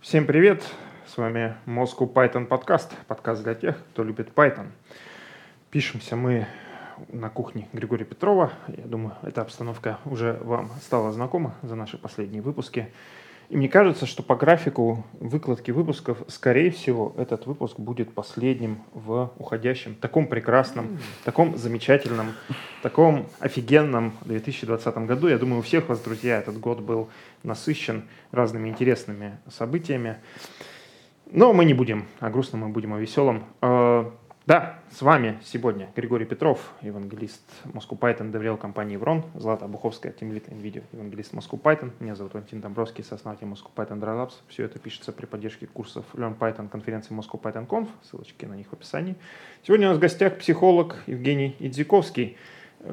Всем привет! С вами Moscow Python подкаст. Подкаст для тех, кто любит Python. Пишемся мы на кухне Григория Петрова. Я думаю, эта обстановка уже вам стала знакома за наши последние выпуски. И мне кажется, что по графику выкладки выпусков, скорее всего, этот выпуск будет последним в уходящем, таком прекрасном, таком замечательном, таком офигенном 2020 году. Я думаю, у всех вас, друзья, этот год был насыщен разными интересными событиями. Но мы не будем о грустном, мы будем о веселом. Да, с вами сегодня Григорий Петров, евангелист Moscow Python, доверял компании Еврон, Злата Буховская, тимлит NVIDIA, евангелист Moscow Python. Меня зовут Валентин Домбровский, сооснователь Moscow Python Labs. Все это пишется при поддержке курсов Learn Python конференции Moscow Python Conf, ссылочки на них в описании. Сегодня у нас в гостях психолог Евгений Идзиковский.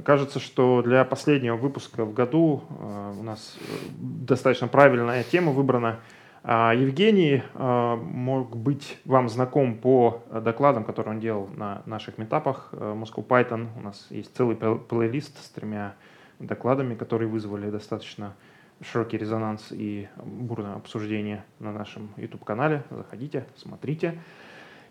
Кажется, что для последнего выпуска в году э, у нас достаточно правильная тема выбрана – Евгений а, мог быть вам знаком по докладам, которые он делал на наших метапах э, Moscow Python. У нас есть целый плейлист с тремя докладами, которые вызвали достаточно широкий резонанс и бурное обсуждение на нашем YouTube-канале. Заходите, смотрите.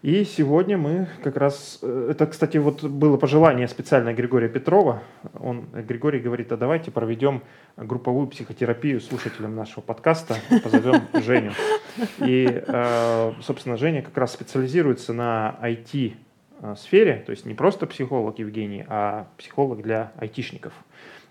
И сегодня мы как раз, э, это, кстати, вот было пожелание специально Григория Петрова. Он, Григорий говорит, а давайте проведем групповую психотерапию слушателям нашего подкаста, позовем Женю. И, э, собственно, Женя как раз специализируется на IT-сфере, то есть не просто психолог Евгений, а психолог для айтишников.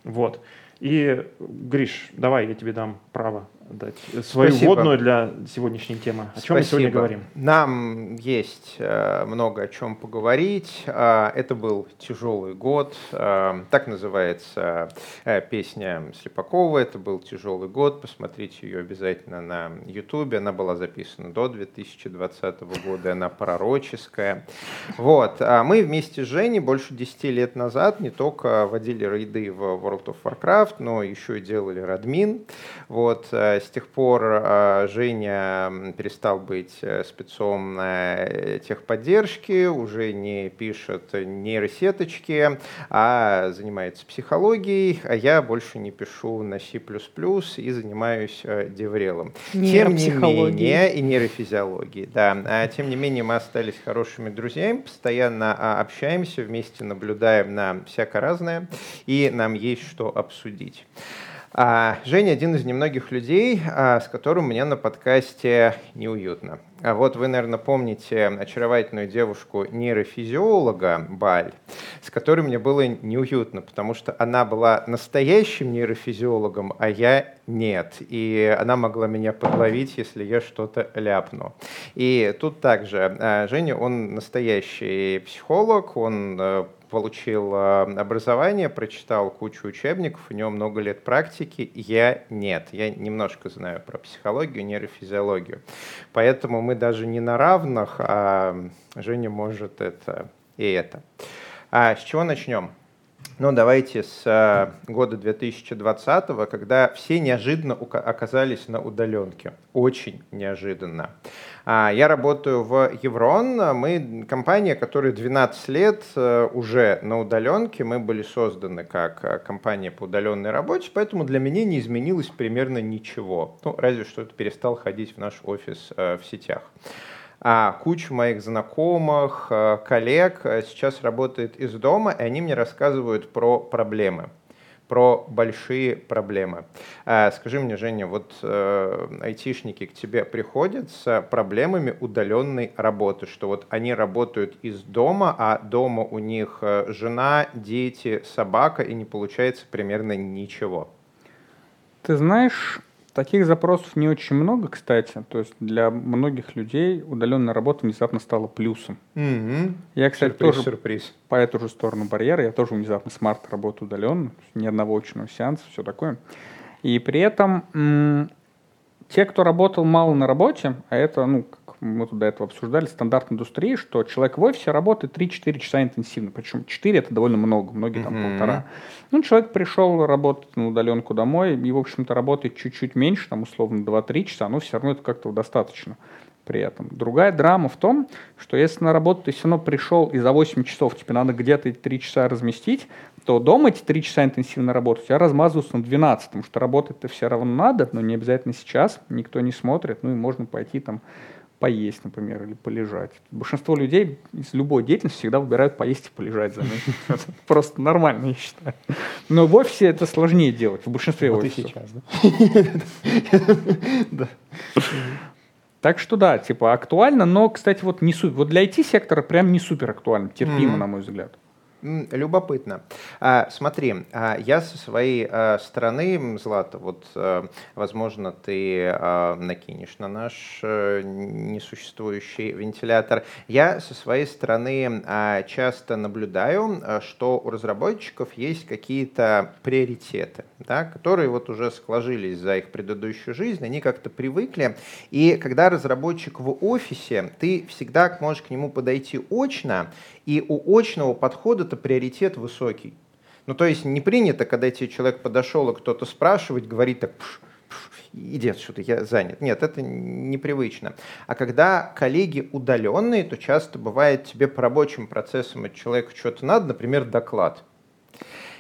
Вот. И, Гриш, давай я тебе дам право дать свою Спасибо. вводную для сегодняшней темы. О чем Спасибо. мы сегодня говорим? Нам есть э, много о чем поговорить. Э, это был тяжелый год. Э, так называется песня Слепакова. Это был тяжелый год. Посмотрите ее обязательно на YouTube. Она была записана до 2020 года. Она пророческая. Вот. А мы вместе с Женей больше 10 лет назад не только водили рейды в World of Warcraft, но еще и делали радмин. Вот с тех пор а, Женя перестал быть э, спецом техподдержки, уже не пишет нейросеточки, а занимается психологией, а я больше не пишу на C++ и занимаюсь э, деврелом. Тем не менее, и нейрофизиологией, да. А, тем не менее, мы остались хорошими друзьями, постоянно а, общаемся, вместе наблюдаем на всякое разное, и нам есть что обсудить. А Женя один из немногих людей, а, с которым мне на подкасте неуютно. А вот вы, наверное, помните очаровательную девушку нейрофизиолога Баль, с которой мне было неуютно, потому что она была настоящим нейрофизиологом, а я нет. И она могла меня подловить, если я что-то ляпну. И тут также а, Женя, он настоящий психолог, он э, получил а, образование, прочитал кучу учебников, у него много лет практики, я нет. Я немножко знаю про психологию, нейрофизиологию. Поэтому мы даже не на равных, а Женя может это и это. А с чего начнем? Ну, давайте с а, года 2020, когда все неожиданно оказались на удаленке. Очень неожиданно. А, я работаю в Еврон. Мы компания, которая 12 лет э, уже на удаленке. Мы были созданы как э, компания по удаленной работе, поэтому для меня не изменилось примерно ничего. Ну, разве что это перестал ходить в наш офис э, в сетях. А куча моих знакомых, коллег сейчас работает из дома, и они мне рассказывают про проблемы про большие проблемы. А, скажи мне, Женя, вот э, айтишники к тебе приходят с проблемами удаленной работы, что вот они работают из дома, а дома у них э, жена, дети, собака, и не получается примерно ничего. Ты знаешь, Таких запросов не очень много, кстати. То есть для многих людей удаленная работа внезапно стала плюсом. Mm-hmm. Я, кстати, сюрприз, тоже сюрприз. по эту же сторону барьера. Я тоже внезапно смарт работаю удаленно. Ни одного очного сеанса, все такое. И при этом те, кто работал мало на работе, а это, ну, мы тут до этого обсуждали, стандарт индустрии, что человек в офисе работает 3-4 часа интенсивно. Причем 4 это довольно много, многие там mm-hmm. полтора. Ну, человек пришел работать на удаленку домой и, в общем-то, работает чуть-чуть меньше, там, условно, 2-3 часа, но все равно это как-то достаточно. при этом. Другая драма в том, что если на работу ты все равно пришел и за 8 часов тебе надо где-то эти 3 часа разместить, то дома эти 3 часа интенсивной работы у тебя размазываются на 12, потому что работать-то все равно надо, но не обязательно сейчас, никто не смотрит, ну и можно пойти там поесть, например, или полежать. Большинство людей из любой деятельности всегда выбирают поесть и полежать за Это просто нормально, я считаю. Но в офисе это сложнее делать, в большинстве вот офисов. сейчас, да? Так что да, типа актуально, но, кстати, вот не супер. Вот для IT-сектора прям не супер актуально, терпимо, на мой взгляд. Любопытно. А, смотри, а, я со своей а, стороны, Злата, вот, а, возможно, ты накинешь на наш а, несуществующий вентилятор. Я со своей стороны часто наблюдаю, что у разработчиков есть какие-то приоритеты, да, которые вот уже сложились за их предыдущую жизнь, они как-то привыкли. И когда разработчик в офисе, ты всегда можешь к нему подойти очно и у очного подхода это приоритет высокий. Ну, то есть не принято, когда тебе человек подошел, и кто-то спрашивает, говорит так, пш, пш, иди отсюда, я занят. Нет, это непривычно. А когда коллеги удаленные, то часто бывает тебе по рабочим процессам от человека что-то надо, например, доклад.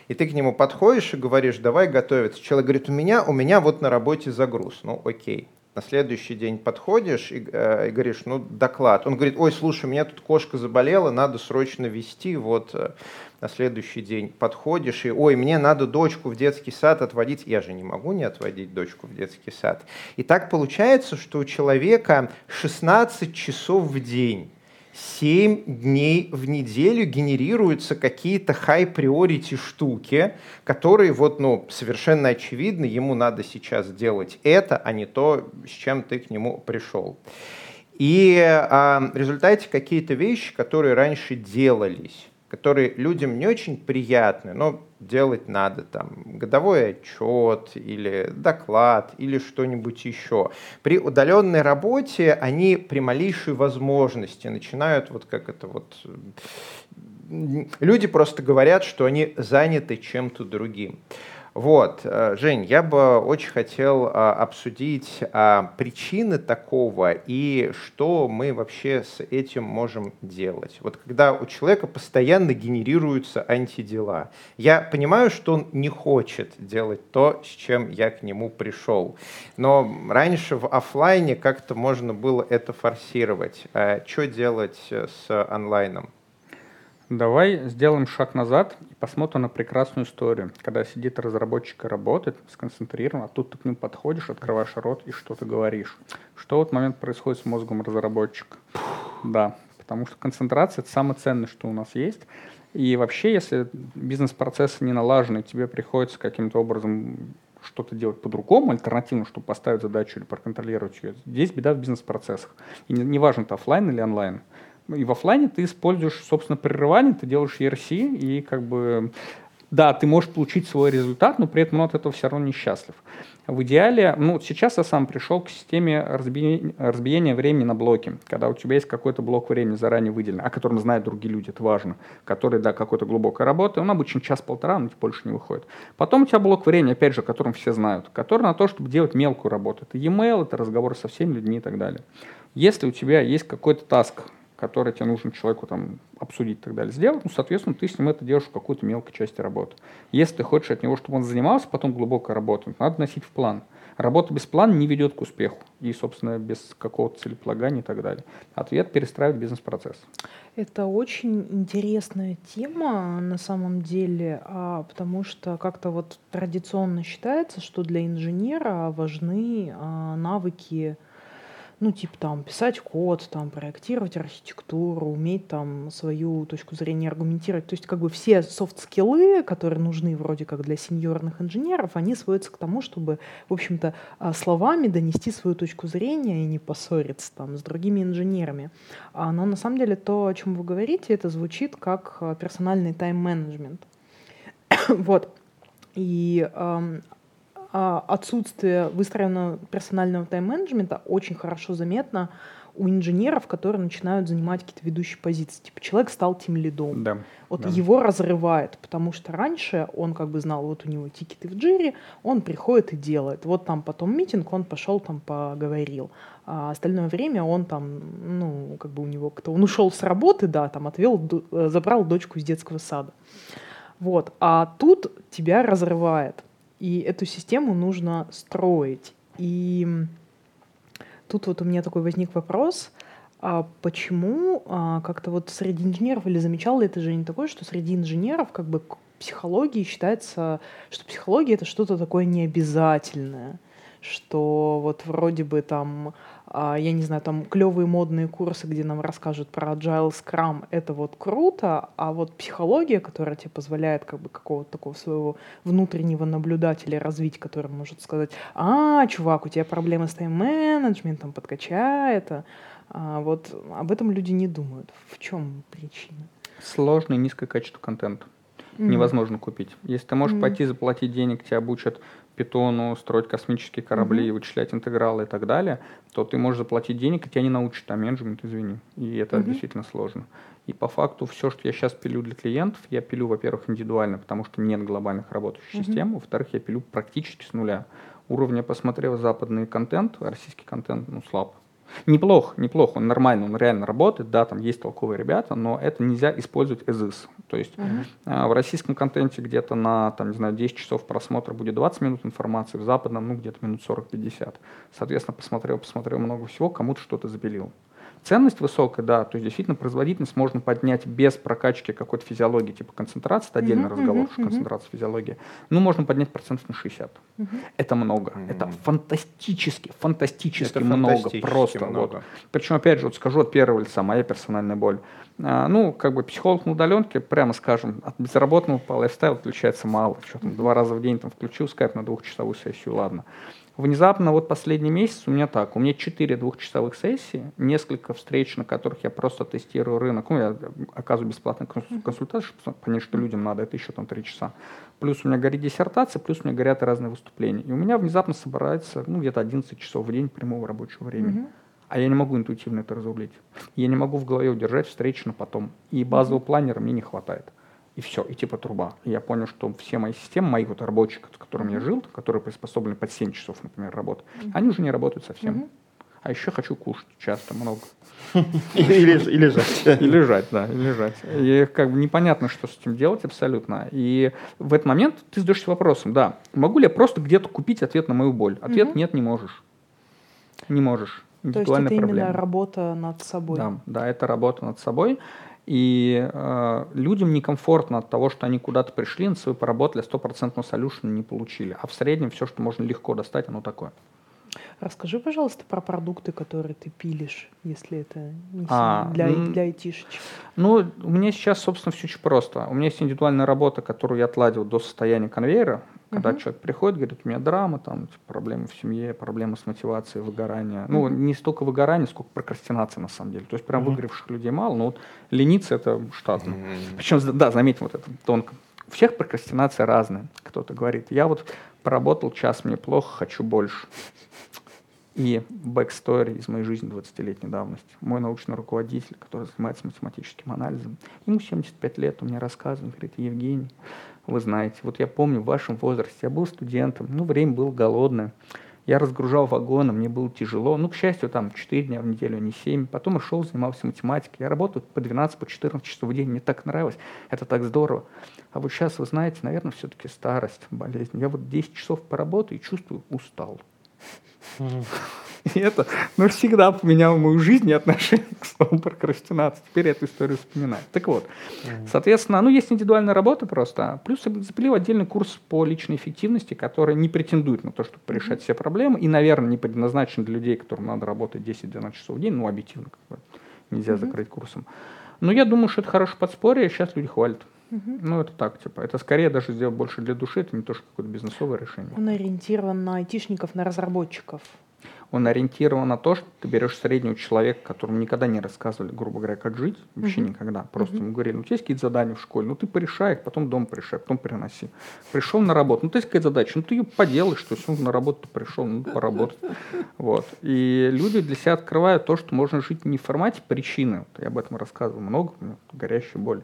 И ты к нему подходишь и говоришь, давай готовиться. Человек говорит, у меня, у меня вот на работе загруз. Ну, окей на следующий день подходишь и, э, и говоришь, ну, доклад. Он говорит, ой, слушай, у меня тут кошка заболела, надо срочно вести, вот э, на следующий день подходишь и, ой, мне надо дочку в детский сад отводить. Я же не могу не отводить дочку в детский сад. И так получается, что у человека 16 часов в день 7 дней в неделю генерируются какие-то high-priority штуки, которые вот, ну, совершенно очевидно, ему надо сейчас делать это, а не то, с чем ты к нему пришел. И а, в результате какие-то вещи, которые раньше делались, которые людям не очень приятны, но делать надо, там, годовой отчет или доклад или что-нибудь еще. При удаленной работе они при малейшей возможности начинают вот как это вот... Люди просто говорят, что они заняты чем-то другим. Вот, э, Жень, я бы очень хотел а, обсудить а, причины такого и что мы вообще с этим можем делать. Вот когда у человека постоянно генерируются антидела, я понимаю, что он не хочет делать то, с чем я к нему пришел. Но раньше в офлайне как-то можно было это форсировать. А что делать с онлайном? Давай сделаем шаг назад и посмотрим на прекрасную историю. Когда сидит разработчик и работает, сконцентрирован, а тут ты к нему подходишь, открываешь рот и что-то говоришь. Что в этот момент происходит с мозгом разработчика? Да, потому что концентрация — это самое ценное, что у нас есть. И вообще, если бизнес-процессы не налажены, тебе приходится каким-то образом что-то делать по-другому, альтернативно, чтобы поставить задачу или проконтролировать ее. Здесь беда в бизнес-процессах. И неважно, не это офлайн или онлайн и в офлайне ты используешь, собственно, прерывание, ты делаешь ERC, и как бы, да, ты можешь получить свой результат, но при этом он от этого все равно несчастлив. В идеале, ну, сейчас я сам пришел к системе разбиения, разбиения времени на блоки, когда у тебя есть какой-то блок времени заранее выделен, о котором знают другие люди, это важно, который, да, какой-то глубокой работы, он обычно час-полтора, но больше не выходит. Потом у тебя блок времени, опять же, о котором все знают, который на то, чтобы делать мелкую работу. Это e-mail, это разговоры со всеми людьми и так далее. Если у тебя есть какой-то таск, который тебе нужно человеку там обсудить и так далее, сделать, ну, соответственно, ты с ним это делаешь в какой-то мелкой части работы. Если ты хочешь от него, чтобы он занимался потом глубокой работой, надо носить в план. Работа без плана не ведет к успеху и, собственно, без какого-то целеполагания и так далее. Ответ – перестраивать бизнес-процесс. Это очень интересная тема на самом деле, а, потому что как-то вот традиционно считается, что для инженера важны а, навыки ну, типа там писать код, там проектировать архитектуру, уметь там свою точку зрения аргументировать. То есть как бы все софт-скиллы, которые нужны вроде как для сеньорных инженеров, они сводятся к тому, чтобы, в общем-то, а, словами донести свою точку зрения и не поссориться там с другими инженерами. А, но на самом деле то, о чем вы говорите, это звучит как а, персональный тайм-менеджмент. вот. И а, отсутствие выстроенного персонального тайм-менеджмента очень хорошо заметно у инженеров, которые начинают занимать какие-то ведущие позиции. Типа человек стал тем лидом. Да. Вот да. его разрывает, потому что раньше он как бы знал, вот у него тикеты в джире, он приходит и делает. Вот там потом митинг, он пошел там поговорил. А остальное время он там, ну, как бы у него кто, он ушел с работы, да, там отвел, э, забрал дочку из детского сада. Вот. А тут тебя разрывает. И эту систему нужно строить. И тут вот у меня такой возник вопрос, а почему а, как-то вот среди инженеров, или замечал ли это же не такое, что среди инженеров как бы психологии считается, что психология это что-то такое необязательное, что вот вроде бы там я не знаю, там клевые модные курсы, где нам расскажут про agile scrum, это вот круто, а вот психология, которая тебе позволяет как бы какого-то такого своего внутреннего наблюдателя развить, который может сказать, а, чувак, у тебя проблемы с тайм-менеджментом, подкачай это. А вот об этом люди не думают. В чем причина? Сложный, низкое качество контента. Mm-hmm. Невозможно купить. Если ты можешь mm-hmm. пойти заплатить денег, тебя обучат питону, строить космические корабли, mm-hmm. вычислять интегралы и так далее, то ты можешь заплатить денег, и тебя не научат, а менеджмент, извини. И это mm-hmm. действительно сложно. И по факту все, что я сейчас пилю для клиентов, я пилю, во-первых, индивидуально, потому что нет глобальных работающих mm-hmm. систем, во-вторых, я пилю практически с нуля. Уровня посмотрел западный контент, российский контент, ну, слаб. Неплохо, неплохо, он нормально, он реально работает, да, там есть толковые ребята, но это нельзя использовать as. То есть uh-huh. в российском контенте где-то на, там, не знаю, 10 часов просмотра будет 20 минут информации, в западном, ну, где-то минут 40-50. Соответственно, посмотрел, посмотрел много всего, кому-то что-то забелил. Ценность высокая, да, то есть действительно производительность можно поднять без прокачки какой-то физиологии, типа концентрации, это отдельный uh-huh, разговор, uh-huh, что концентрация физиологии. Ну, можно поднять процентов на 60. Uh-huh. Это много, uh-huh. это фантастически, фантастически это много, фантастически просто. Много. Вот. Причем, опять же, вот скажу от первого лица, моя персональная боль. А, ну, как бы психолог на удаленке, прямо скажем, от безработного по лайфстайлу отличается мало. Что там, два раза в день там включил скайп на двухчасовую сессию, ладно. Внезапно вот последний месяц у меня так, у меня 4 двухчасовых сессии, несколько встреч, на которых я просто тестирую рынок, ну, я оказываю бесплатные консультации, чтобы понять, что людям надо, это еще там 3 часа. Плюс у меня горит диссертация, плюс у меня горят разные выступления. И у меня внезапно собирается, ну, где-то 11 часов в день прямого рабочего времени. А я не могу интуитивно это разрулить. Я не могу в голове удержать встречу на потом. И базового планера мне не хватает и все, и типа труба. И я понял, что все мои системы, мои вот рабочие, с которыми я жил, которые приспособлены под 7 часов, например, работы, mm-hmm. они уже не работают совсем. Mm-hmm. А еще хочу кушать часто, много. И, лежать. И лежать, да, и лежать. И как бы непонятно, что с этим делать абсолютно. И в этот момент ты задаешься вопросом, да, могу ли я просто где-то купить ответ на мою боль? Ответ нет, не можешь. Не можешь. То есть это именно работа над собой. Да, да, это работа над собой. И э, людям некомфортно от того, что они куда-то пришли, на свою поработали, стопроцентного солюшена не получили. А в среднем все, что можно легко достать, оно такое. Расскажи, пожалуйста, про продукты, которые ты пилишь, если это не а, для, для айтишечек. Ну, у меня сейчас, собственно, все очень просто. У меня есть индивидуальная работа, которую я отладил до состояния конвейера, когда uh-huh. человек приходит, говорит, у меня драма, там, типа, проблемы в семье, проблемы с мотивацией, выгорание. Uh-huh. Ну, не столько выгорание, сколько прокрастинация, на самом деле. То есть, прям uh-huh. выгоревших людей мало, но вот лениться это штатно. Uh-huh. Причем, да, заметь вот это тонко. У всех прокрастинация разная. Кто-то говорит, я вот поработал час, мне плохо, хочу больше. И backstory из моей жизни 20-летней давности. Мой научный руководитель, который занимается математическим анализом, ему 75 лет, он мне рассказывает, говорит, Евгений, вы знаете, вот я помню в вашем возрасте, я был студентом, ну, время было голодное, я разгружал вагоны, мне было тяжело. Ну, к счастью, там 4 дня в неделю, а не 7. Потом я шел, занимался математикой. Я работал по 12, по 14 часов в день. Мне так нравилось. Это так здорово. А вот сейчас, вы знаете, наверное, все-таки старость, болезнь. Я вот 10 часов поработаю и чувствую устал. И это навсегда поменяло мою жизнь и отношение к слову прокрастинации. Теперь я эту историю вспоминаю. Так вот, соответственно, ну, есть индивидуальная работа просто. Плюс я запилил отдельный курс по личной эффективности, который не претендует на то, чтобы решать все проблемы, и, наверное, не предназначен для людей, которым надо работать 10-12 часов в день, ну, объективно, как бы, нельзя закрыть курсом. Но я думаю, что это хорошее подспорье, сейчас люди хвалят. Угу. Ну, это так, типа. Это скорее даже сделать больше для души, это не то, что какое-то бизнесовое решение. Он ориентирован на айтишников, на разработчиков. Он ориентирован на то, что ты берешь среднего человека, которому никогда не рассказывали, грубо говоря, как жить, вообще uh-huh. никогда. Просто uh-huh. ему говорили, ну, у тебя есть какие-то задания в школе, ну, ты порешай их, потом дома порешай, потом переноси. Пришел на работу, ну, ты есть какая-то задача, ну, ты ее поделаешь, то есть, ну, на работу пришел, ну, поработать. Вот. И люди для себя открывают то, что можно жить не в формате причины. Вот я об этом рассказывал много, у меня горящая боль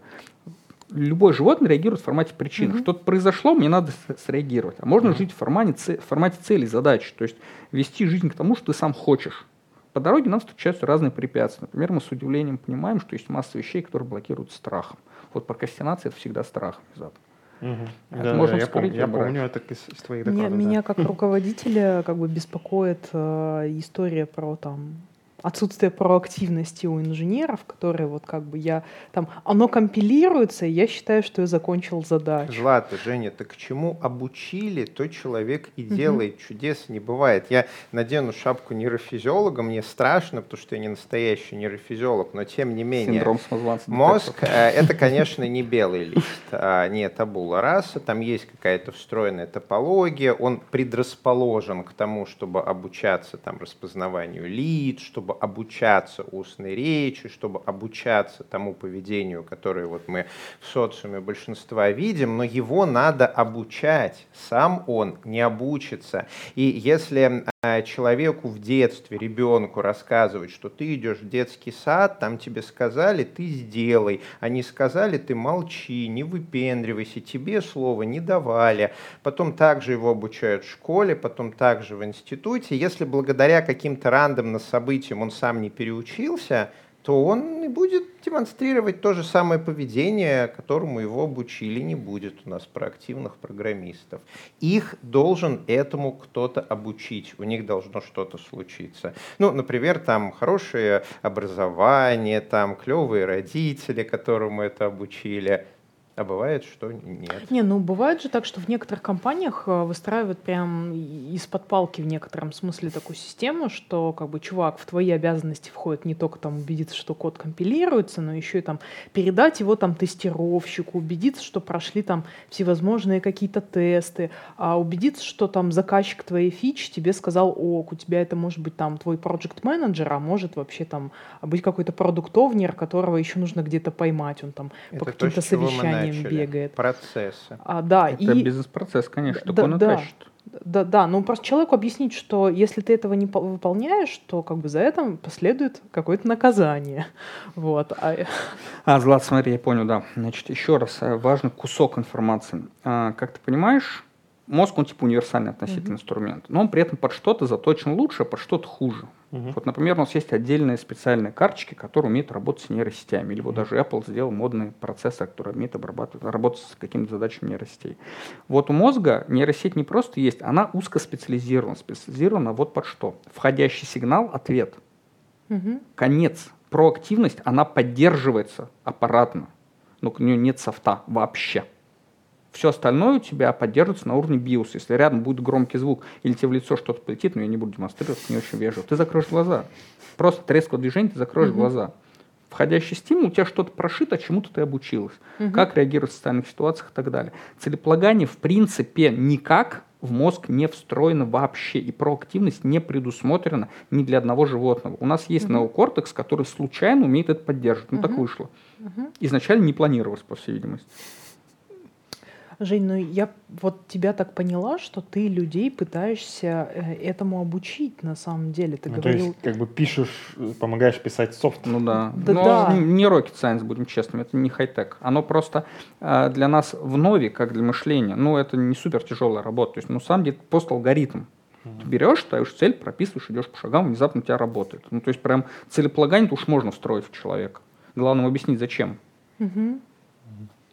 любое животное реагирует в формате причин. Mm-hmm. Что-то произошло, мне надо среагировать. А можно mm-hmm. жить в формате, в формате цели, задачи. То есть вести жизнь к тому, что ты сам хочешь. По дороге нам встречаются разные препятствия. Например, мы с удивлением понимаем, что есть масса вещей, которые блокируют страхом. Вот прокрастинация – это всегда страх внезапно. Угу. Это да, можно да, я, помню, я помню это из, из твоих докладов. Меня, да. меня как руководителя как бы беспокоит э, история про там отсутствие проактивности у инженеров, которые вот как бы я там, оно компилируется, и я считаю, что я закончил задачу. Злата, Женя, так к чему обучили, то человек и делает. Угу. Чудес не бывает. Я надену шапку нейрофизиолога, мне страшно, потому что я не настоящий нейрофизиолог, но тем не менее. Синдром самозванца. Мозг э, — это, конечно, не белый лист, а не табула раса, там есть какая-то встроенная топология, он предрасположен к тому, чтобы обучаться там распознаванию лиц, чтобы чтобы обучаться устной речи, чтобы обучаться тому поведению, которое вот мы в социуме большинства видим, но его надо обучать, сам он не обучится. И если человеку в детстве, ребенку рассказывать, что ты идешь в детский сад, там тебе сказали, ты сделай, они сказали, ты молчи, не выпендривайся, тебе слова не давали. Потом также его обучают в школе, потом также в институте. Если благодаря каким-то рандомным событиям он сам не переучился, то он и будет демонстрировать то же самое поведение, которому его обучили, не будет у нас проактивных программистов. Их должен этому кто-то обучить, у них должно что-то случиться. Ну, например, там хорошее образование, там клевые родители, которому это обучили – а бывает, что нет. Не, ну бывает же так, что в некоторых компаниях э, выстраивают прям из-под палки в некотором смысле такую систему, что как бы, чувак, в твои обязанности входит не только там убедиться, что код компилируется, но еще и там передать его там тестировщику, убедиться, что прошли там всевозможные какие-то тесты, а убедиться, что там заказчик твоей фичи тебе сказал, ок, у тебя это может быть там твой проект менеджер а может вообще там быть какой-то продуктовнер, которого еще нужно где-то поймать, он там это по каким-то совещаниям ним бегает. Процессы. А, да, Это и... бизнес-процесс, конечно, да, он да, тащит. Да, да, ну просто человеку объяснить, что если ты этого не выполняешь, то как бы за это последует какое-то наказание. Вот. А, а Злат, смотри, я понял, да. Значит, еще раз, э, важный кусок информации. А, как ты понимаешь, мозг, он типа универсальный относительно mm-hmm. инструмент, но он при этом под что-то заточен лучше, а под что-то хуже. Mm-hmm. Вот, например, у нас есть отдельные специальные карточки, которые умеют работать с нейросетями. Или вот mm-hmm. даже Apple сделал модный процессор, который умеет обрабатывать, работать с какими-то задачами нейросетей. Вот у мозга нейросеть не просто есть, она узкоспециализирована. Специализирована вот под что? Входящий сигнал – ответ. Mm-hmm. Конец. Проактивность, она поддерживается аппаратно. Но у нее нет софта вообще. Все остальное у тебя поддерживается на уровне биоса. Если рядом будет громкий звук или тебе в лицо что-то полетит, но я не буду демонстрировать, не очень вежливо, ты закроешь глаза. Просто тресковое движение, ты закроешь угу. глаза. Входящий стимул, у тебя что-то прошито, чему-то ты обучилась. Угу. Как реагировать в социальных ситуациях и так далее. Целеполагание в принципе никак в мозг не встроено вообще, и проактивность не предусмотрена ни для одного животного. У нас есть угу. неокортекс, который случайно умеет это поддерживать. Ну угу. так вышло. Угу. Изначально не планировалось, по всей видимости. Жень, ну я вот тебя так поняла, что ты людей пытаешься э, этому обучить на самом деле. Ты ну, говорил... То есть, как бы пишешь, помогаешь писать софт. Ну да. да Но да. не rocket science, будем честными, это не хай-тек. Оно просто э, для нас в нове, как для мышления, ну это не супер тяжелая работа. То есть, ну сам где-то пост алгоритм. Ты берешь, ставишь цель, прописываешь, идешь по шагам, внезапно у тебя работает. Ну, то есть, прям целеполагание уж можно встроить в человека. Главное объяснить, зачем. Угу.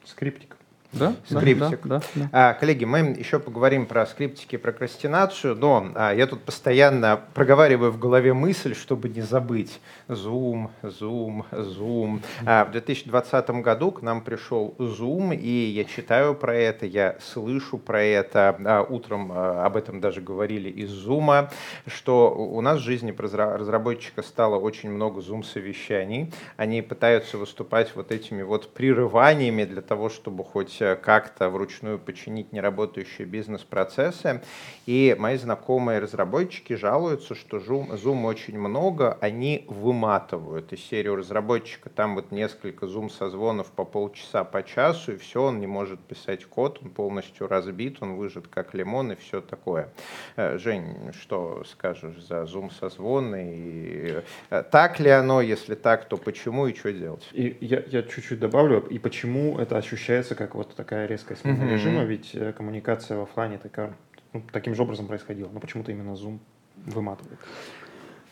Скриптик. Да, скриптик. Да, да, да. А, коллеги, мы еще поговорим про скриптики и прокрастинацию, но а, я тут постоянно проговариваю в голове мысль, чтобы не забыть. Zoom, Zoom, Zoom. А, в 2020 году к нам пришел Zoom, и я читаю про это, я слышу про это. А, утром а, об этом даже говорили из Zoom, что у нас в жизни разработчика стало очень много Zoom-совещаний. Они пытаются выступать вот этими вот прерываниями для того, чтобы хоть как-то вручную починить неработающие бизнес-процессы. И мои знакомые разработчики жалуются, что Zoom, Zoom очень много, они выматывают. Из серии разработчика там вот несколько Zoom-созвонов по полчаса, по часу, и все, он не может писать код, он полностью разбит, он выжат как лимон и все такое. Э, Жень, что скажешь за Zoom-созвоны? И э, так ли оно? Если так, то почему и что делать? И я, я чуть-чуть добавлю, и почему это ощущается как вот такая резкая смена mm-hmm. режима, ведь э, коммуникация в офлайне такая, ну, таким же образом происходила, но почему-то именно Zoom выматывает.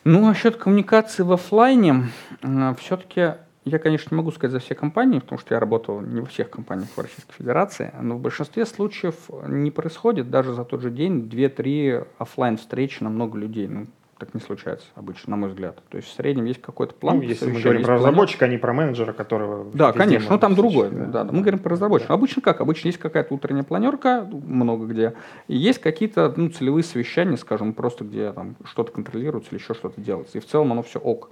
Ну, насчет коммуникации в офлайне, э, все-таки я, конечно, не могу сказать за все компании, потому что я работал не во всех компаниях в Российской Федерации, но в большинстве случаев не происходит даже за тот же день 2-3 офлайн встречи на много людей. Ну, так не случается обычно, на мой взгляд. То есть в среднем есть какой-то план. Ну, если мы говорим про разработчика, а не про менеджера, которого... Да, конечно, ну там другое. Да. Да, Мы говорим про разработчика. Да. Обычно как? Обычно есть какая-то утренняя планерка, много где, и есть какие-то ну, целевые совещания, скажем, просто где там что-то контролируется или еще что-то делается. И в целом оно все ок.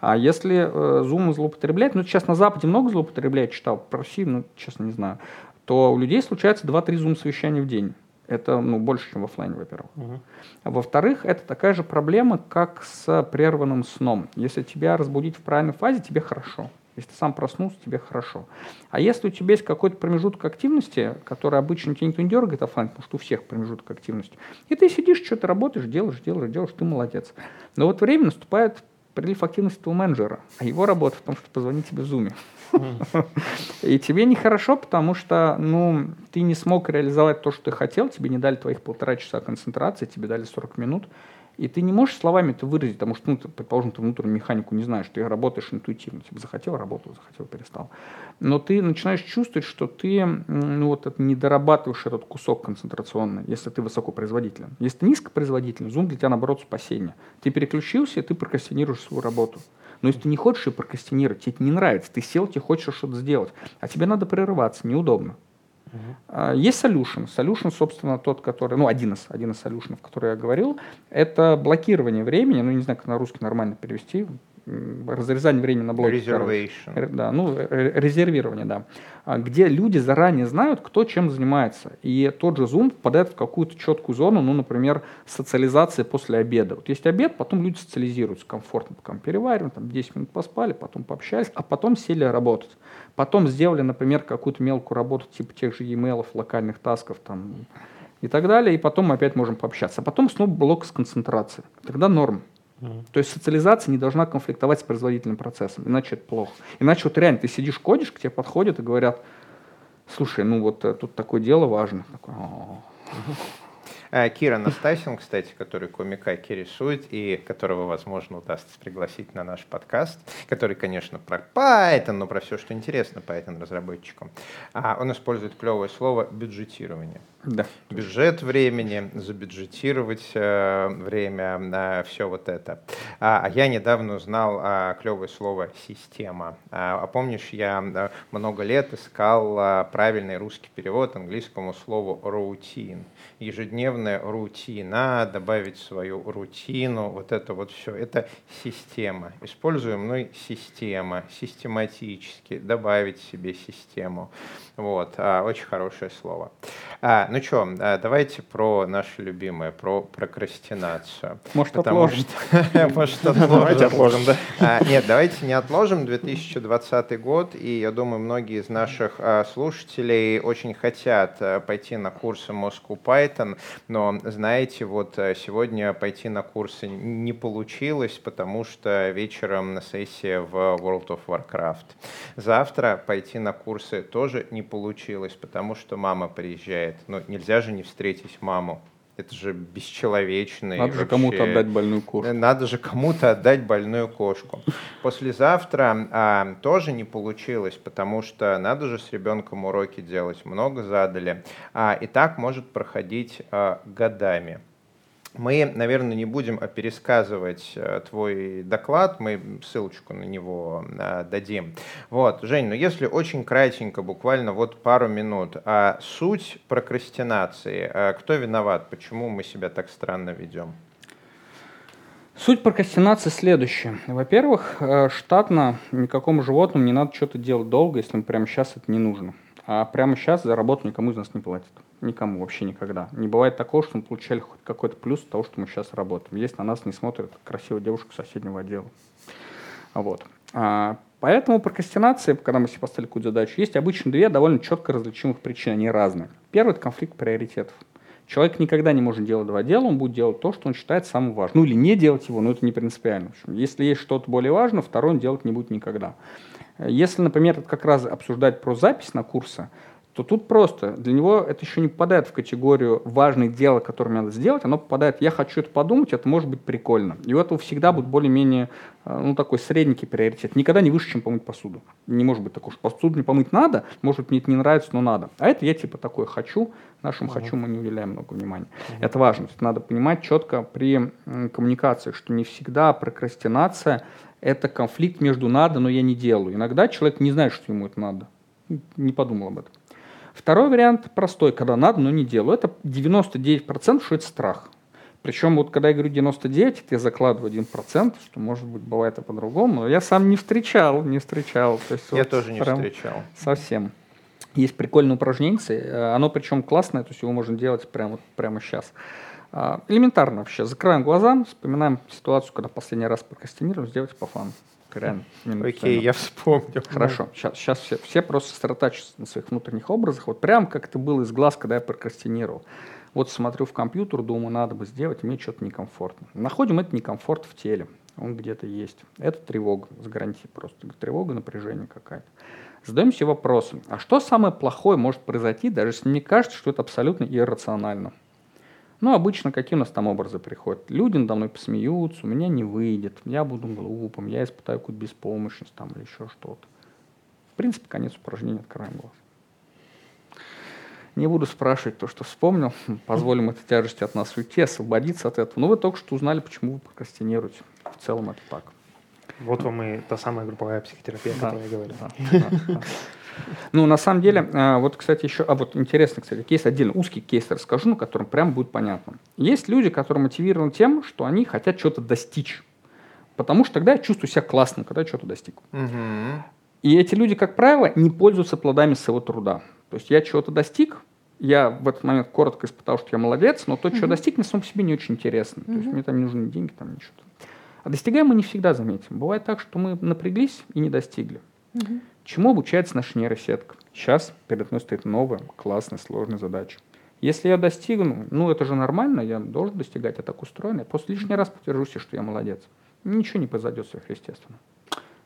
А если э, Zoom злоупотреблять, ну сейчас на Западе много злоупотребляет, читал, про Россию, ну честно не знаю, то у людей случается 2-3 Zoom совещания в день. Это ну, больше, чем в офлайне, во-первых. Угу. Во-вторых, это такая же проблема, как с прерванным сном. Если тебя разбудить в правильной фазе, тебе хорошо. Если ты сам проснулся, тебе хорошо. А если у тебя есть какой-то промежуток активности, который обычно тебя никто не дергает офлайн, потому что у всех промежуток активности, и ты сидишь, что-то работаешь, делаешь, делаешь, делаешь, ты молодец. Но вот время наступает прилив активности твоего менеджера, а его работа в том, что позвонить тебе в зуме. И тебе нехорошо, потому что ну, ты не смог реализовать то, что ты хотел, тебе не дали твоих полтора часа концентрации, тебе дали 40 минут, и ты не можешь словами это выразить, потому что, ну, ты, предположим, ты внутреннюю механику не знаешь, ты работаешь интуитивно, тебе захотел, работал, захотел, перестал. Но ты начинаешь чувствовать, что ты ну, вот это, не дорабатываешь этот кусок концентрационный, если ты высокопроизводителен. Если ты низкопроизводителен, зум для тебя, наоборот, спасение. Ты переключился, и ты прокрастинируешь свою работу. Но если ты не хочешь ее прокрастинировать, тебе это не нравится, ты сел, тебе хочешь что-то сделать, а тебе надо прерываться, неудобно. Uh-huh. Есть solution. Solution, собственно, тот, который, ну, один из, один из solution, который я говорил, это блокирование времени, ну, не знаю, как на русский нормально перевести, разрезание времени на блоки. Reservation. Да, ну, резервирование, да. А где люди заранее знают, кто чем занимается. И тот же Zoom попадает в какую-то четкую зону, ну, например, социализация после обеда. Вот есть обед, потом люди социализируются комфортно, пока перевариваем, там 10 минут поспали, потом пообщались, а потом сели работать. Потом сделали, например, какую-то мелкую работу, типа тех же e-mail, локальных тасков там, и так далее, и потом мы опять можем пообщаться. А потом снова блок с концентрацией. Тогда норм. То есть социализация не должна конфликтовать с производительным процессом, иначе это плохо. Иначе вот реально ты сидишь, кодишь, к тебе подходят и говорят, слушай, ну вот э, тут такое дело важно. Такой, а, Кира Настасин, кстати, который комикаки рисует и которого, возможно, удастся пригласить на наш подкаст, который, конечно, про Python, но про все, что интересно Python разработчикам. А он использует клевое слово бюджетирование. Да. Бюджет времени, забюджетировать э, время, э, все вот это. А, а я недавно узнал э, клевое слово «система». А, а помнишь, я э, много лет искал э, правильный русский перевод английскому слову «routine». Ежедневная рутина, добавить свою рутину, вот это вот все. Это система. Используем мной система, систематически, добавить себе систему. Вот, а, очень хорошее слово. А, ну что, а, давайте про наше любимое, про прокрастинацию. Может, Потому отложим? Что, может, отложим. Давайте отложим, да. А, нет, давайте не отложим 2020 год, и я думаю, многие из наших а, слушателей очень хотят а, пойти на курсы Moscow Python, но, знаете, вот а, сегодня пойти на курсы не получилось, потому что вечером на сессии в World of Warcraft. Завтра пойти на курсы тоже не получилось, потому что мама приезжает. Но нельзя же не встретить маму. Это же бесчеловечно. Надо же кому-то отдать больную кошку. Надо же кому-то отдать больную кошку. Послезавтра а, тоже не получилось, потому что надо же с ребенком уроки делать. Много задали. А, и так может проходить а, годами. Мы, наверное, не будем пересказывать э, твой доклад, мы ссылочку на него э, дадим. Вот, Жень, ну если очень кратенько, буквально вот пару минут, а суть прокрастинации, э, кто виноват, почему мы себя так странно ведем? Суть прокрастинации следующая. Во-первых, штатно никакому животному не надо что-то делать долго, если им прямо сейчас это не нужно. А прямо сейчас за работу никому из нас не платят. Никому вообще никогда. Не бывает такого, что мы получали хоть какой-то плюс от того, что мы сейчас работаем. Есть на нас не смотрит красивая девушка соседнего отдела. Вот. А, поэтому прокрастинация, когда мы себе поставили какую-то задачу, есть обычно две довольно четко различимых причины, они разные. Первый – это конфликт приоритетов. Человек никогда не может делать два дела, он будет делать то, что он считает самым важным. Ну или не делать его, но это не принципиально. В общем, если есть что-то более важное, второй он делать не будет никогда. Если, например, как раз обсуждать про запись на курсы, то тут просто для него это еще не попадает в категорию важных дел, которые надо сделать, оно попадает, я хочу это подумать, это может быть прикольно. И у этого всегда будет более-менее, э, ну, такой средненький приоритет. Никогда не выше, чем помыть посуду. Не может быть такого, что посуду не помыть надо, может быть, мне это не нравится, но надо. А это я типа такой хочу, нашему uh-huh. хочу мы не уделяем много внимания. Uh-huh. Это важно. Это надо понимать четко при коммуникации, что не всегда прокрастинация – это конфликт между надо, но я не делаю. Иногда человек не знает, что ему это надо. Не подумал об этом. Второй вариант простой, когда надо, но не делаю. Это 99%, что это страх. Причем вот когда я говорю 99, это я закладываю 1%, что может быть бывает и по-другому, но я сам не встречал, не встречал. То есть я вот тоже не встречал. Совсем. Есть прикольное упражнение, э, оно причем классное, то есть его можно делать прямо, прямо сейчас. А, элементарно вообще. Закрываем глаза, вспоминаем ситуацию, когда последний раз прокрастинировали, сделайте по фану реально. Окей, я вспомнил. Хорошо, сейчас, сейчас все, все просто сосредотачиваются на своих внутренних образах. Вот прям как это было из глаз, когда я прокрастинировал. Вот смотрю в компьютер, думаю, надо бы сделать, мне что-то некомфортно. Находим это некомфорт в теле. Он где-то есть. Это тревога, с гарантией просто. Тревога, напряжение какая-то. Задаем себе вопросы. А что самое плохое может произойти, даже если мне кажется, что это абсолютно иррационально? Ну, обычно какие у нас там образы приходят? Люди надо мной посмеются, у меня не выйдет, я буду глупым, я испытаю какую-то беспомощность там или еще что-то. В принципе, конец упражнения, открываем глаз. Не буду спрашивать то, что вспомнил, позволим этой тяжести от нас уйти, освободиться от этого. Ну, вы только что узнали, почему вы прокрастинируете. В целом это так. Вот вам и та самая групповая психотерапия, о которой я говорил. Да, да, да. Ну, на самом деле, а, вот, кстати, еще, а вот интересный, кстати, кейс, отдельно узкий кейс расскажу, на котором прям будет понятно. Есть люди, которые мотивированы тем, что они хотят что-то достичь. Потому что тогда я чувствую себя классно, когда я что-то достиг. Угу. И эти люди, как правило, не пользуются плодами своего труда. То есть я чего-то достиг, я в этот момент коротко испытал, что я молодец, но то, что достиг, на самом себе не очень интересно. То есть мне там не нужны деньги, там ничего. А достигаем мы не всегда заметим. Бывает так, что мы напряглись и не достигли. Угу. Чему обучается наша нейросетка? Сейчас перед мной стоит новая, классная, сложная задача. Если я достигну, ну это же нормально, я должен достигать, я так устроен. Я просто лишний раз подтвержусь, что я молодец. Ничего не произойдет сверхъестественно.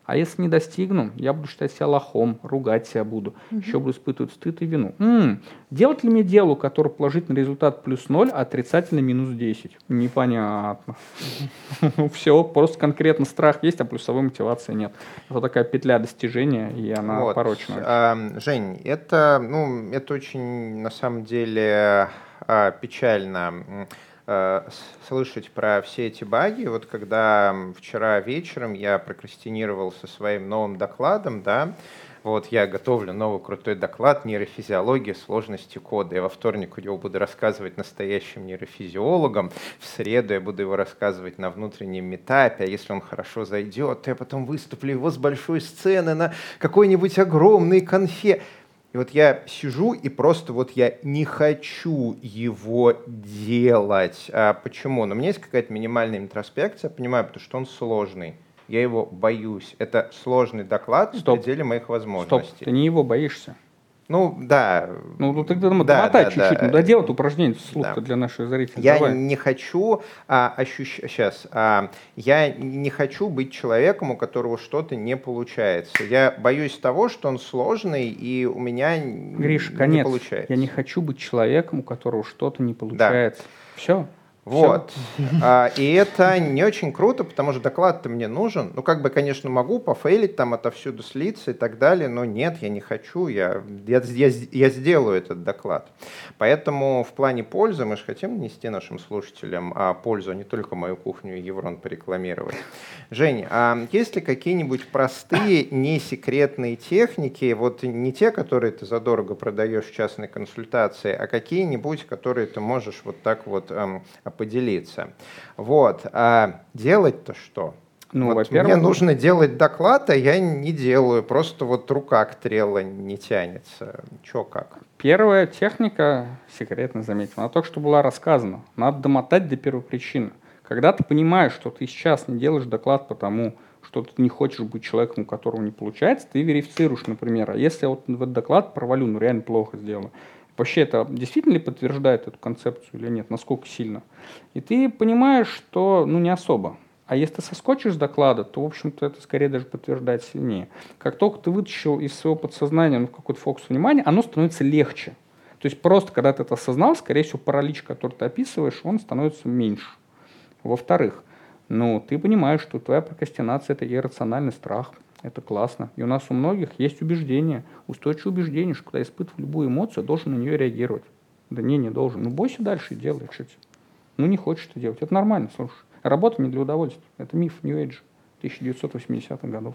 А если не достигну, я буду считать себя лохом, ругать себя буду, угу. еще буду испытывать стыд и вину. М-м, делать ли мне дело, которое положительный результат плюс 0, а отрицательный минус 10? Непонятно. Все, просто конкретно страх есть, а плюсовой мотивации нет. Это такая петля достижения, и она порочная. Жень, это, ну, это очень, на самом деле, а, печально слышать про все эти баги. Вот когда вчера вечером я прокрастинировал со своим новым докладом, да, вот я готовлю новый крутой доклад «Нейрофизиология сложности кода». Я во вторник его буду рассказывать настоящим нейрофизиологам. В среду я буду его рассказывать на внутреннем метапе. А если он хорошо зайдет, то я потом выступлю его с большой сцены на какой-нибудь огромной конфе. И вот я сижу и просто вот я не хочу его делать. А почему? Но у меня есть какая-то минимальная интроспекция, понимаю, потому что он сложный. Я его боюсь. Это сложный доклад Стоп. в пределе моих возможностей. Стоп, ты не его боишься. Ну, да. Ну, ну тогда ну, да, да, чуть-чуть, да. ну, доделай это упражнение вслух да. для наших зрителей. Я Давай. не хочу а, ощущать... Сейчас. А, я не хочу быть человеком, у которого что-то не получается. Я боюсь того, что он сложный, и у меня Гриш, не конец. получается. Я не хочу быть человеком, у которого что-то не получается. Да. Все. Вот. А, и это не очень круто, потому что доклад-то мне нужен. Ну, как бы, конечно, могу пофейлить там отовсюду слиться и так далее, но нет, я не хочу, я, я, я, я сделаю этот доклад. Поэтому в плане пользы мы же хотим нести нашим слушателям а, пользу, а не только мою кухню и Еврон порекламировать. Жень, а есть ли какие-нибудь простые, не секретные техники, вот не те, которые ты задорого продаешь в частной консультации, а какие-нибудь, которые ты можешь вот так вот эм, поделиться. Вот. А делать-то что? Ну, вот во-первых, мне нужно делать доклад, а я не делаю, просто вот рука к трела не тянется. Чё как? Первая техника, секретно заметил, она только что была рассказана. Надо домотать до первой причины. Когда ты понимаешь, что ты сейчас не делаешь доклад потому, что ты не хочешь быть человеком, у которого не получается, ты верифицируешь, например, а если я вот в этот доклад провалю, ну реально плохо сделаю, вообще это действительно ли подтверждает эту концепцию или нет, насколько сильно. И ты понимаешь, что ну не особо. А если ты соскочишь с доклада, то, в общем-то, это скорее даже подтверждает сильнее. Как только ты вытащил из своего подсознания ну, какой-то фокус внимания, оно становится легче. То есть просто, когда ты это осознал, скорее всего, паралич, который ты описываешь, он становится меньше. Во-вторых, ну, ты понимаешь, что твоя прокрастинация – это иррациональный страх. Это классно. И у нас у многих есть убеждение, устойчивое убеждение, что когда испытываю любую эмоцию, должен на нее реагировать. Да не, не должен. Ну, бойся дальше и делай, что Ну, не хочешь ты делать. Это нормально, слушай. Работа не для удовольствия. Это миф New Age 1980-х годов.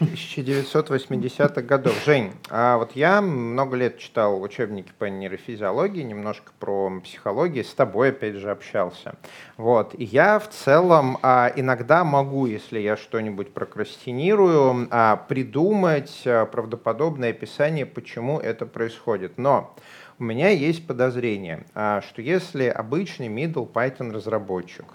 1980-х годов. Жень, а вот я много лет читал учебники по нейрофизиологии, немножко про психологию, с тобой опять же общался. Вот. И я в целом а, иногда могу, если я что-нибудь прокрастинирую, а, придумать а, правдоподобное описание, почему это происходит. Но у меня есть подозрение, а, что если обычный middle Python разработчик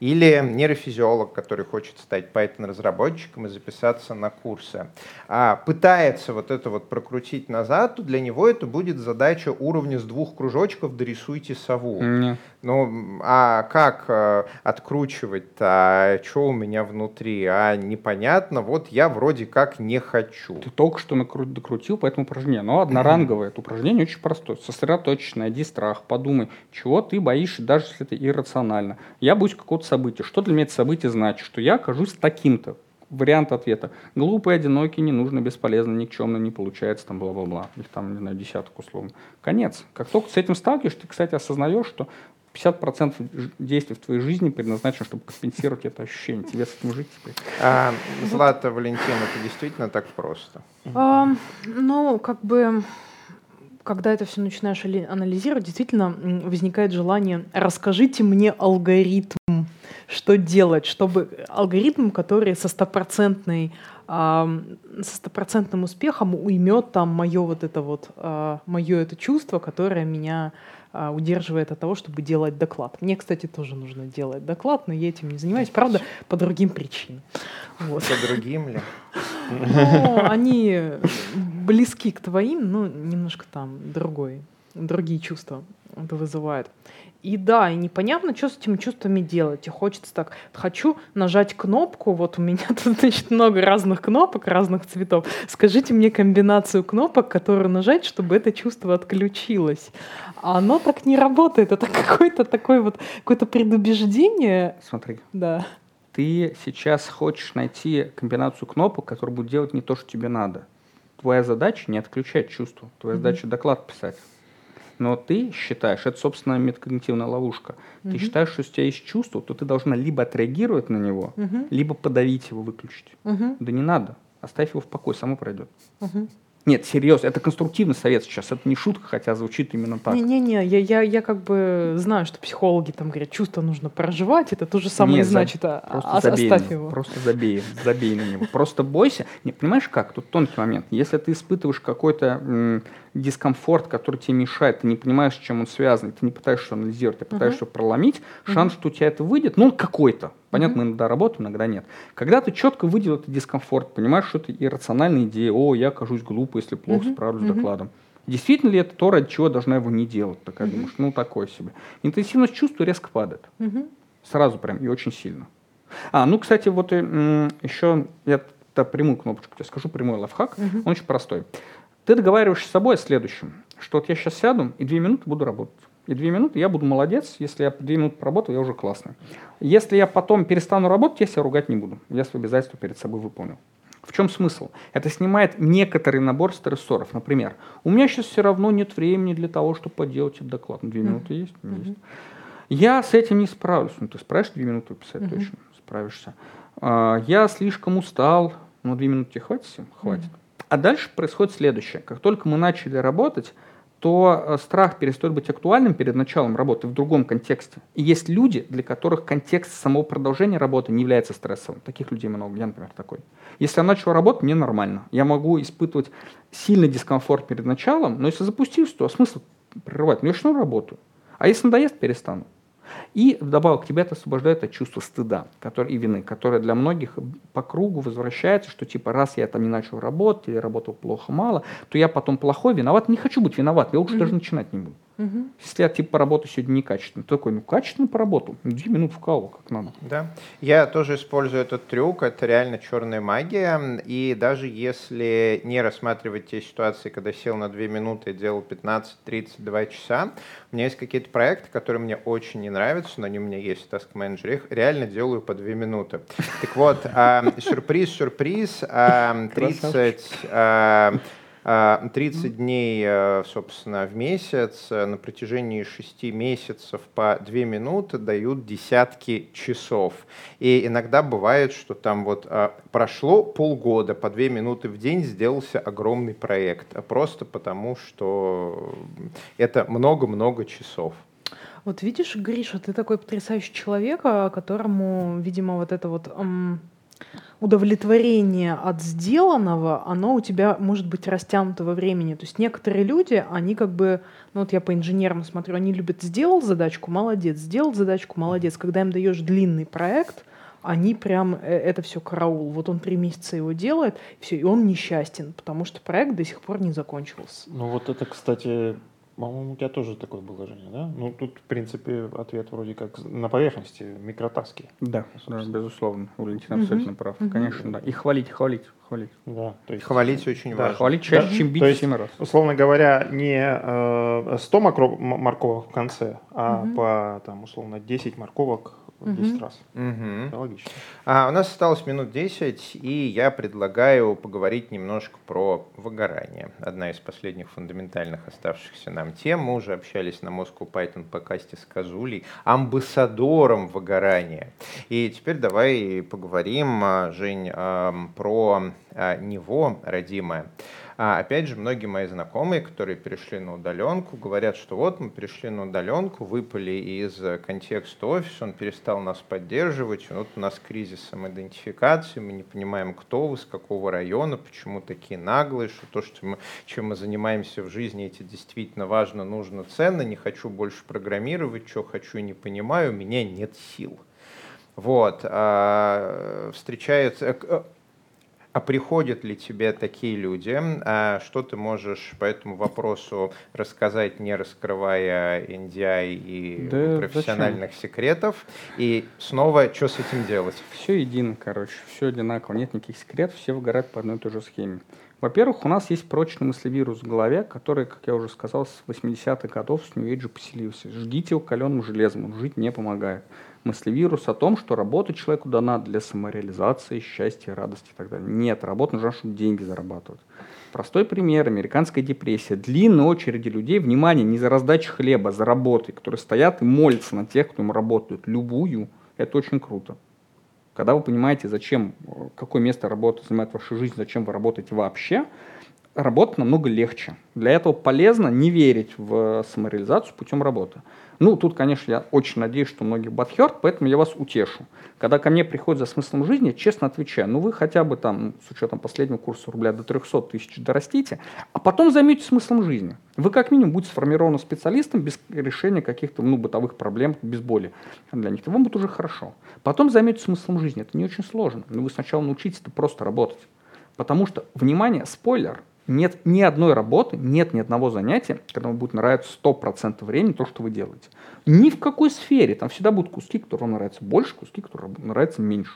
или нейрофизиолог, который хочет стать Python-разработчиком и записаться на курсы, а пытается вот это вот прокрутить назад, то для него это будет задача уровня с двух кружочков «дорисуйте сову». Нет. Ну, а как э, откручивать-то? А что у меня внутри? А непонятно, вот я вроде как не хочу. Ты только что накру- докрутил по этому упражнению. Но одноранговое. Это упражнение очень простое. Сосредоточься, найди страх, подумай, чего ты боишься, даже если это иррационально. Я боюсь какого-то события. Что для меня это событие значит? Что я окажусь таким-то. Вариант ответа. Глупый, одинокий, не нужно, бесполезно, никчемно, не получается, там, бла-бла-бла. Их там, не знаю, десяток условно. Конец. Как только с этим сталкиваешься, ты, кстати, осознаешь, что 50% действий в твоей жизни предназначено, чтобы компенсировать это ощущение. Тебе с этим жить теперь. А, Злата, Валентина, это действительно так просто? А, ну, как бы когда это все начинаешь анализировать, действительно возникает желание «расскажите мне алгоритм, что делать, чтобы алгоритм, который со стопроцентной со стопроцентным успехом уймет там мое вот это вот, а, мое это чувство, которое меня а, удерживает от того, чтобы делать доклад. Мне, кстати, тоже нужно делать доклад, но я этим не занимаюсь, правда, по другим причинам. Вот. По другим ли? Ну, они близки к твоим, но немножко там другой, другие чувства это вызывает. И да, и непонятно, что с этими чувствами делать. И хочется так, хочу нажать кнопку, вот у меня тут, значит, много разных кнопок, разных цветов. Скажите мне комбинацию кнопок, которую нажать, чтобы это чувство отключилось. А оно так не работает. Это какое-то такое вот, какое-то предубеждение. Смотри. Да. Ты сейчас хочешь найти комбинацию кнопок, которая будет делать не то, что тебе надо. Твоя задача не отключать чувство. Твоя mm-hmm. задача доклад писать. Но ты считаешь, это, собственно, метакогнитивная ловушка, угу. ты считаешь, что у тебя есть чувство, то ты должна либо отреагировать на него, угу. либо подавить его, выключить. Угу. Да не надо. Оставь его в покое, само пройдет. Угу. Нет, серьезно, это конструктивный совет сейчас, это не шутка, хотя звучит именно так. Не-не-не, я, я, я как бы знаю, что психологи там говорят, чувство нужно проживать, это то же самое Нет, значит, за... а, просто забей оставь его. Просто забей, забей на него. Просто бойся. Не, понимаешь как? Тут тонкий момент. Если ты испытываешь какой-то дискомфорт, который тебе мешает, ты не понимаешь, с чем он связан, ты не пытаешься анализировать, ты пытаешься uh-huh. проломить, шанс, uh-huh. что у тебя это выйдет, ну, он какой-то. Понятно, мы иногда работаем, иногда нет. Когда ты четко выделил этот дискомфорт, понимаешь, что это иррациональная идея, о, я окажусь глупо, если плохо uh-huh. справлюсь uh-huh. с докладом. Действительно ли это то, ради чего должна его не делать? Такая uh-huh. думаешь, ну, такое себе. Интенсивность чувства резко падает. Uh-huh. Сразу прям и очень сильно. А, ну, кстати, вот и, м- еще я прямую кнопочку тебе скажу, прямой лайфхак, uh-huh. он очень простой. Ты договариваешься с собой о следующем, что вот я сейчас сяду и две минуты буду работать. И две минуты я буду молодец, если я две минуты поработаю, я уже классный. Если я потом перестану работать, я себя ругать не буду. Я свои обязательства перед собой выполнил. В чем смысл? Это снимает некоторый набор стрессоров. Например, у меня сейчас все равно нет времени для того, чтобы поделать этот доклад. Ну, две mm-hmm. минуты есть? Mm-hmm. есть. Я с этим не справлюсь. Ну, ты справишься две минуты писать mm-hmm. точно? Справишься. А, я слишком устал. Ну, две минуты хватит? Хватит. Mm-hmm. А дальше происходит следующее. Как только мы начали работать, то э, страх перестает быть актуальным перед началом работы в другом контексте. И есть люди, для которых контекст самого продолжения работы не является стрессовым. Таких людей много. Я, например, такой. Если я начал работать, мне нормально. Я могу испытывать сильный дискомфорт перед началом, но если запустился, то смысл прерывать? Ну, я начну работу. А если надоест, перестану. И вдобавок тебя это освобождает от чувства стыда который, и вины, которое для многих по кругу возвращается, что типа раз я там не начал работать или работал плохо мало, то я потом плохой, виноват. Не хочу быть виноват, я лучше mm-hmm. даже начинать не буду. Угу. Если я типа поработаю сегодня некачественно, то такой, ну качественно поработал, две минуты вкалывал, как надо. Да, я тоже использую этот трюк, это реально черная магия, и даже если не рассматривать те ситуации, когда сел на две минуты и делал 15, 32 часа, у меня есть какие-то проекты, которые мне очень не нравятся, но они у меня есть в Task Manager, их реально делаю по две минуты. Так вот, сюрприз, сюрприз, 30 30 а, дней, э, собственно, в месяц э, на протяжении 6 месяцев по 2 минуты дают десятки часов. И иногда бывает, что там вот а, прошло полгода, по 2 минуты в день сделался огромный проект. Просто потому, что это много-много часов. Вот видишь, Гриша, ты такой потрясающий человек, а, которому, видимо, вот это вот эм, удовлетворение от сделанного, оно у тебя может быть растянуто во времени. То есть некоторые люди, они как бы, ну вот я по инженерам смотрю, они любят сделал задачку, молодец, сделал задачку, молодец. Когда им даешь длинный проект, они прям э, это все караул. Вот он три месяца его делает, все, и он несчастен, потому что проект до сих пор не закончился. Ну вот это, кстати, по-моему, у тебя тоже такое было, Женя, да? Ну, тут, в принципе, ответ вроде как на поверхности, микротаски. Да, да безусловно. Валентин абсолютно угу. прав. Угу. Конечно, да. И хвалить, хвалить, хвалить. Да, то есть... Хвалить очень да, важно. Хвалить чаще, да. чем бить то есть, 7 раз. Условно говоря, не э, 100 морковок в конце, а угу. по, там, условно, 10 морковок в 10 раз. Угу. логично. А, у нас осталось минут 10, и я предлагаю поговорить немножко про выгорание. Одна из последних фундаментальных оставшихся нам тем. Мы уже общались на Moscow Python подкасте с Казулей, амбассадором выгорания. И теперь давай поговорим, а, Жень, про а, него, родимое. А опять же, многие мои знакомые, которые перешли на удаленку, говорят, что вот мы перешли на удаленку, выпали из контекста офиса, он перестал нас поддерживать, вот у нас кризис самоидентификации, мы не понимаем, кто вы, с какого района, почему такие наглые, что то, что мы, чем мы занимаемся в жизни, это действительно важно, нужно, ценно, не хочу больше программировать, что хочу не понимаю, у меня нет сил. Вот, а, встречается, э, а приходят ли тебе такие люди? А что ты можешь по этому вопросу рассказать, не раскрывая NDI и да профессиональных зачем? секретов? И снова, что с этим делать? Все едино, короче, все одинаково, нет никаких секретов, все выгорают по одной и той же схеме. Во-первых, у нас есть прочный мыслевирус в голове, который, как я уже сказал, с 80-х годов с Нью-Эйджа поселился. Ждите укаленным железом, он жить не помогает мыслевирус о том, что работа человеку дана для самореализации, счастья, радости и так далее. Нет, работа нужна, чтобы деньги зарабатывать. Простой пример. Американская депрессия. Длинные очереди людей, внимание, не за раздачу хлеба, а за работой, которые стоят и молятся на тех, кто им работает. Любую. Это очень круто. Когда вы понимаете, зачем, какое место работы занимает ваша жизнь, зачем вы работаете вообще, работать намного легче. Для этого полезно не верить в самореализацию путем работы. Ну, тут, конечно, я очень надеюсь, что многие бадхерт, поэтому я вас утешу. Когда ко мне приходят за смыслом жизни, честно отвечаю, ну вы хотя бы там, с учетом последнего курса рубля до 300 тысяч дорастите, а потом займитесь смыслом жизни. Вы как минимум будете сформированы специалистом без решения каких-то ну, бытовых проблем, без боли для них. Вам будет уже хорошо. Потом займитесь смыслом жизни. Это не очень сложно. Но вы сначала научитесь просто работать. Потому что, внимание, спойлер – нет ни одной работы, нет ни одного занятия, когда вам будет нравиться 100% времени то, что вы делаете. Ни в какой сфере. Там всегда будут куски, которые вам нравятся больше, куски, которые нравятся меньше.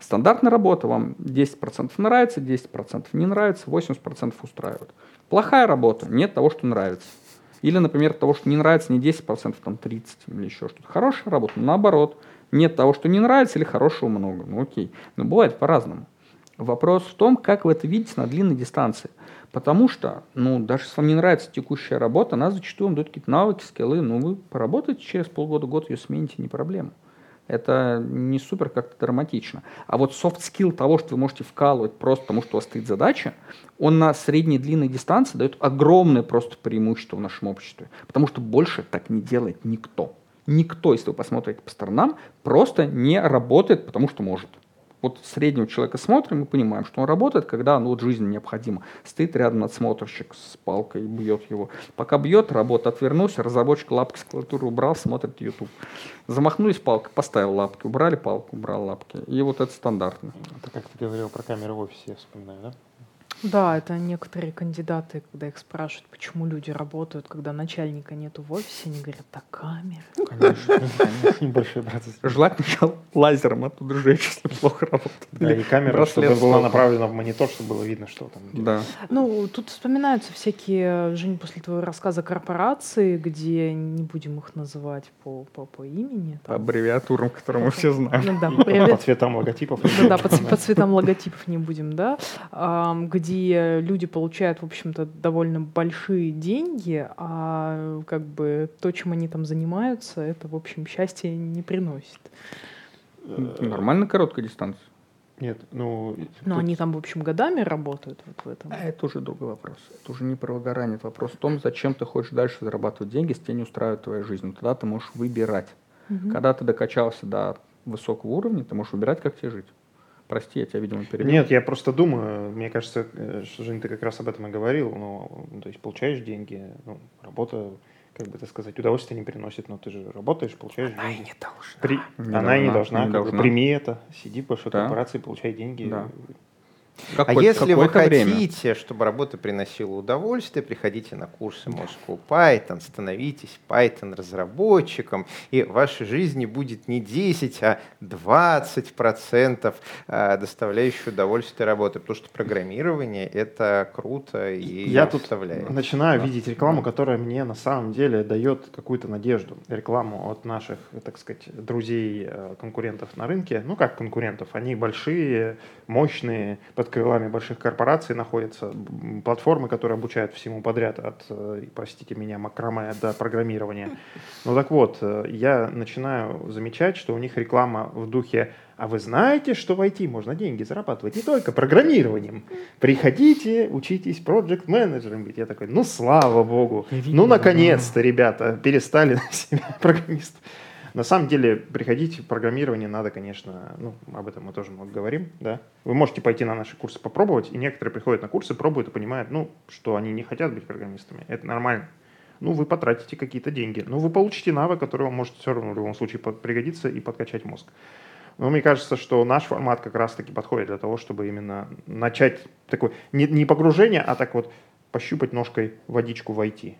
Стандартная работа вам 10% нравится, 10% не нравится, 80% устраивает. Плохая работа, нет того, что нравится. Или, например, того, что не нравится не 10%, там 30% или еще что-то. Хорошая работа, наоборот. Нет того, что не нравится или хорошего много. Ну окей. Но бывает по-разному. Вопрос в том, как вы это видите на длинной дистанции. Потому что, ну, даже если вам не нравится текущая работа, она зачастую вам дает какие-то навыки, скиллы, ну, вы поработаете через полгода, год ее смените, не проблема. это не супер как-то драматично. А вот soft skill того, что вы можете вкалывать просто потому, что у вас стоит задача, он на средней длинной дистанции дает огромное просто преимущество в нашем обществе. Потому что больше так не делает никто. Никто, если вы посмотрите по сторонам, просто не работает, потому что может вот среднего человека смотрим и понимаем, что он работает, когда ну, вот жизнь необходима. Стоит рядом надсмотрщик с палкой бьет его. Пока бьет, работа отвернулся, разработчик лапки с клавиатуры убрал, смотрит YouTube. Замахнулись палкой, поставил лапки, убрали палку, убрал лапки. И вот это стандартно. Это как ты говорил про камеры в офисе, я вспоминаю, да? Да, это некоторые кандидаты, когда их спрашивают, почему люди работают, когда начальника нету в офисе, они говорят, так камеры. Конечно, конечно, небольшой процесс. Желательно лазером оттуда сжечь, если плохо работает. Да, и камера, чтобы была направлена в монитор, чтобы было видно, что там. Да. Ну, тут вспоминаются всякие, Жень, после твоего рассказа корпорации, где не будем их называть по, по, по имени. По там. аббревиатурам, которые мы все знаем. Ну да, по-. По цветам логотипов. Да, по, по цветам логотипов не будем, да, Ам, где люди получают, в общем-то, довольно большие деньги, а как бы то, чем они там занимаются, это, в общем, счастья не приносит. Нормально короткая дистанция. Нет, ну... Но тут- они там, в общем, годами работают вот в этом. А это уже другой вопрос. Это уже не про выгорание. Это вопрос в том, зачем ты хочешь дальше зарабатывать деньги, если тебя не устраивает твоя жизнь. Но тогда ты можешь выбирать. Мгм. Когда ты докачался до высокого уровня, ты можешь выбирать, как тебе жить. Прости, я тебя, видимо, перебил. Нет, я просто думаю, мне кажется, э, что, Жень, ты как раз об этом и говорил, ну, то есть получаешь деньги, ну, работа, как бы это сказать, удовольствие не приносит, но ты же работаешь, получаешь деньги. должна. При- Не Она и не должна, должна, не как бы должна. прими это, сиди в большой Да. корпорации, получай деньги. Да. А Какое- если вы какое-то время. хотите, чтобы работа приносила удовольствие, приходите на курсы Moscow Python, становитесь Python разработчиком, и в вашей жизни будет не 10, а 20 процентов доставляющей удовольствие работы, потому что программирование это круто и Я тут вставляет. начинаю Да. видеть рекламу, которая мне на самом деле дает какую-то надежду. Рекламу от наших, так сказать, друзей, э, на рынке. Ну, как конкурентов, они большие, мощные, под крылами больших корпораций находятся. Платформы, которые обучают всему подряд, от, э, простите меня, макраме до программирования. Ну так вот, э, я начинаю замечать, что у них реклама в духе а вы знаете, что в IT можно деньги зарабатывать не только программированием. Приходите, учитесь проект менеджером быть. Я такой, ну слава богу, ну наконец-то, ребята, перестали на себя программистов. На самом деле, приходить в программирование надо, конечно, ну, об этом мы тоже много говорим, да. Вы можете пойти на наши курсы попробовать, и некоторые приходят на курсы, пробуют и понимают, ну, что они не хотят быть программистами. Это нормально. Ну, вы потратите какие-то деньги. Но вы получите навык, который вам может все равно в любом случае пригодиться и подкачать мозг. Но мне кажется, что наш формат как раз-таки подходит для того, чтобы именно начать такое, не, не погружение, а так вот пощупать ножкой водичку в IT.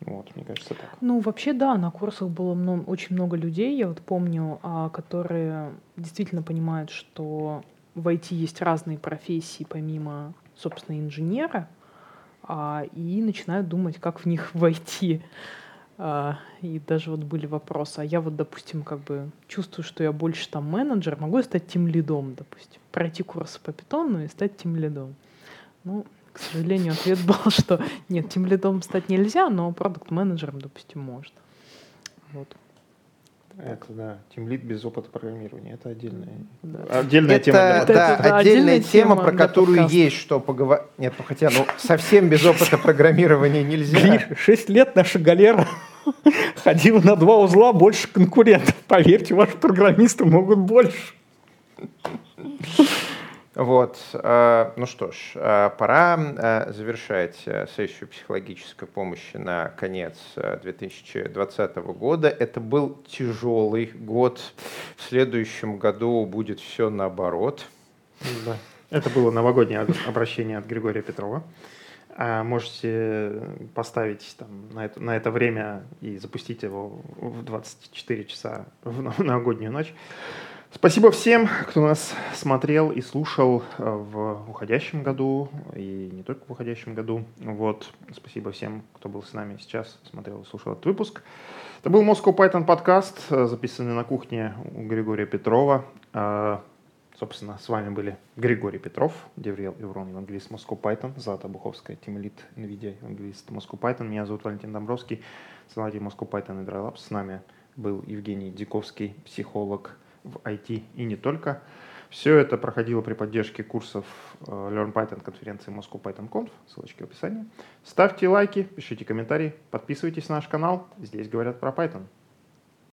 Вот, мне кажется, так. Ну, вообще, да, на курсах было мно- очень много людей, я вот помню, а, которые действительно понимают, что в IT есть разные профессии помимо, собственно, инженера, а, и начинают думать, как в них войти. А, и даже вот были вопросы, а я вот, допустим, как бы чувствую, что я больше там менеджер, могу я стать тем лидом, допустим, пройти курсы по питону и стать тем лидом. Ну, к сожалению, ответ был, что нет, тем лидом стать нельзя, но продукт менеджером допустим, можно. Вот. Это, да, тимлит без опыта программирования. Это отдельная, Да. отдельная это, тема. для Это- да, это, да, отдельная тема, тема про которую подкаста. есть что поговорить. Нет, ну хотя, ну совсем без опыта программирования нельзя. Гриш, 6 лет наша галера ходила на два узла больше конкурентов. Поверьте, ваши программисты могут больше. Вот, э, ну что ж, э, пора э, завершать сессию психологической помощи на конец э, 2020 года. Это был тяжелый год. В следующем году будет все наоборот. Да. Это было новогоднее об- обращение от Григория Петрова. Можете поставить там, на, это, на это время и запустить его в 24 часа в нов- новогоднюю ночь. Спасибо всем, кто нас смотрел и слушал э, в уходящем году и не только в уходящем году. Вот. Спасибо всем, кто был с нами сейчас, смотрел и слушал этот выпуск. Это был Moscow Python подкаст, э, записанный на кухне у Григория Петрова. Э, Собственно, с вами были Григорий Петров, Девриел Иврон, евангелист Moscow Python, Зата Буховская, Тимлит NVIDIA, евангелист Moscow Python. Меня зовут Валентин Домбровский, основатель Moscow Python и Drylabs. С нами был Евгений Диковский, психолог, в IT и не только. Все это проходило при поддержке курсов э, Learn Python конференции Moscow Python Conf, ссылочки в описании. Ставьте лайки, пишите комментарии, подписывайтесь на наш канал. Здесь говорят про Python.